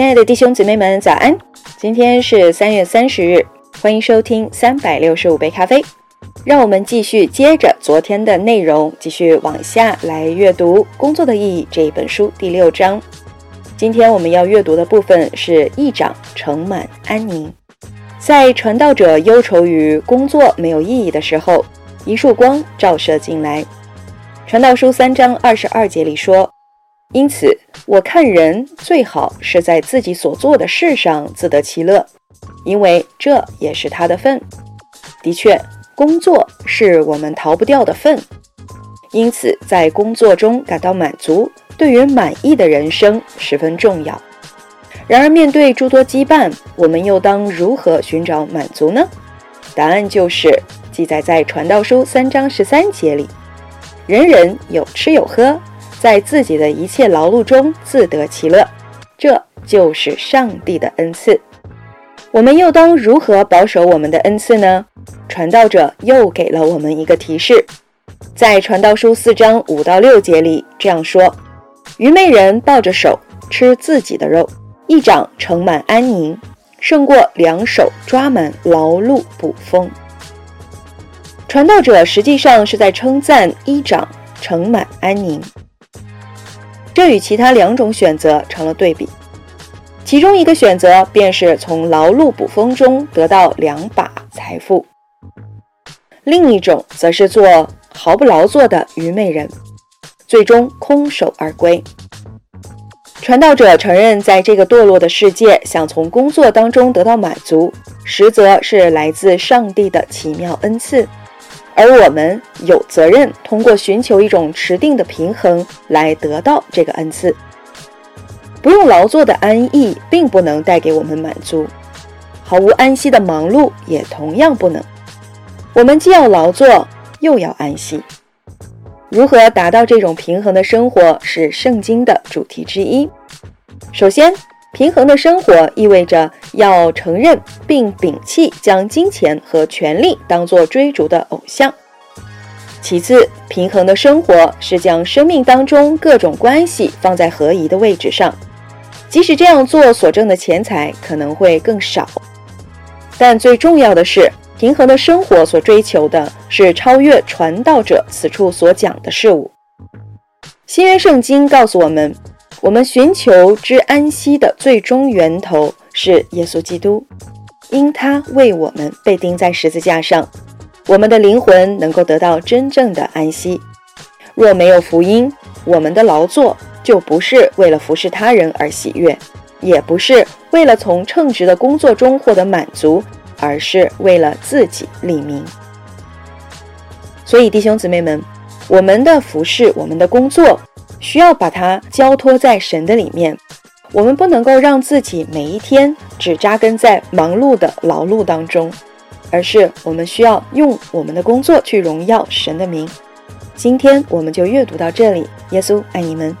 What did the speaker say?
亲爱的弟兄姊妹们，早安！今天是三月三十日，欢迎收听三百六十五杯咖啡。让我们继续接着昨天的内容，继续往下来阅读《工作的意义》这一本书第六章。今天我们要阅读的部分是议长盛满安宁。在传道者忧愁于工作没有意义的时候，一束光照射进来。传道书三章二十二节里说：“因此，我看人最好是在自己所做的事上自得其乐，因为这也是他的份。”的确。工作是我们逃不掉的份，因此在工作中感到满足，对于满意的人生十分重要。然而，面对诸多羁绊，我们又当如何寻找满足呢？答案就是记载在《传道书》三章十三节里：“人人有吃有喝，在自己的一切劳碌中自得其乐，这就是上帝的恩赐。”我们又当如何保守我们的恩赐呢？传道者又给了我们一个提示，在传道书四章五到六节里这样说：“愚昧人抱着手吃自己的肉，一掌盛满安宁，胜过两手抓满劳碌捕风。”传道者实际上是在称赞一掌盛满安宁，这与其他两种选择成了对比。其中一个选择便是从劳碌捕风中得到两把财富，另一种则是做毫不劳作的愚昧人，最终空手而归。传道者承认，在这个堕落的世界，想从工作当中得到满足，实则是来自上帝的奇妙恩赐，而我们有责任通过寻求一种持定的平衡来得到这个恩赐。不用劳作的安逸，并不能带给我们满足；毫无安息的忙碌，也同样不能。我们既要劳作，又要安息。如何达到这种平衡的生活，是圣经的主题之一。首先，平衡的生活意味着要承认并摒弃将金钱和权力当作追逐的偶像。其次，平衡的生活是将生命当中各种关系放在合宜的位置上。即使这样做，所挣的钱财可能会更少，但最重要的是，平衡的生活所追求的是超越传道者此处所讲的事物。新约圣经告诉我们，我们寻求之安息的最终源头是耶稣基督，因他为我们被钉在十字架上，我们的灵魂能够得到真正的安息。若没有福音，我们的劳作。就不是为了服侍他人而喜悦，也不是为了从称职的工作中获得满足，而是为了自己立名。所以，弟兄姊妹们，我们的服侍，我们的工作，需要把它交托在神的里面。我们不能够让自己每一天只扎根在忙碌的劳碌当中，而是我们需要用我们的工作去荣耀神的名。今天我们就阅读到这里，耶稣爱你们。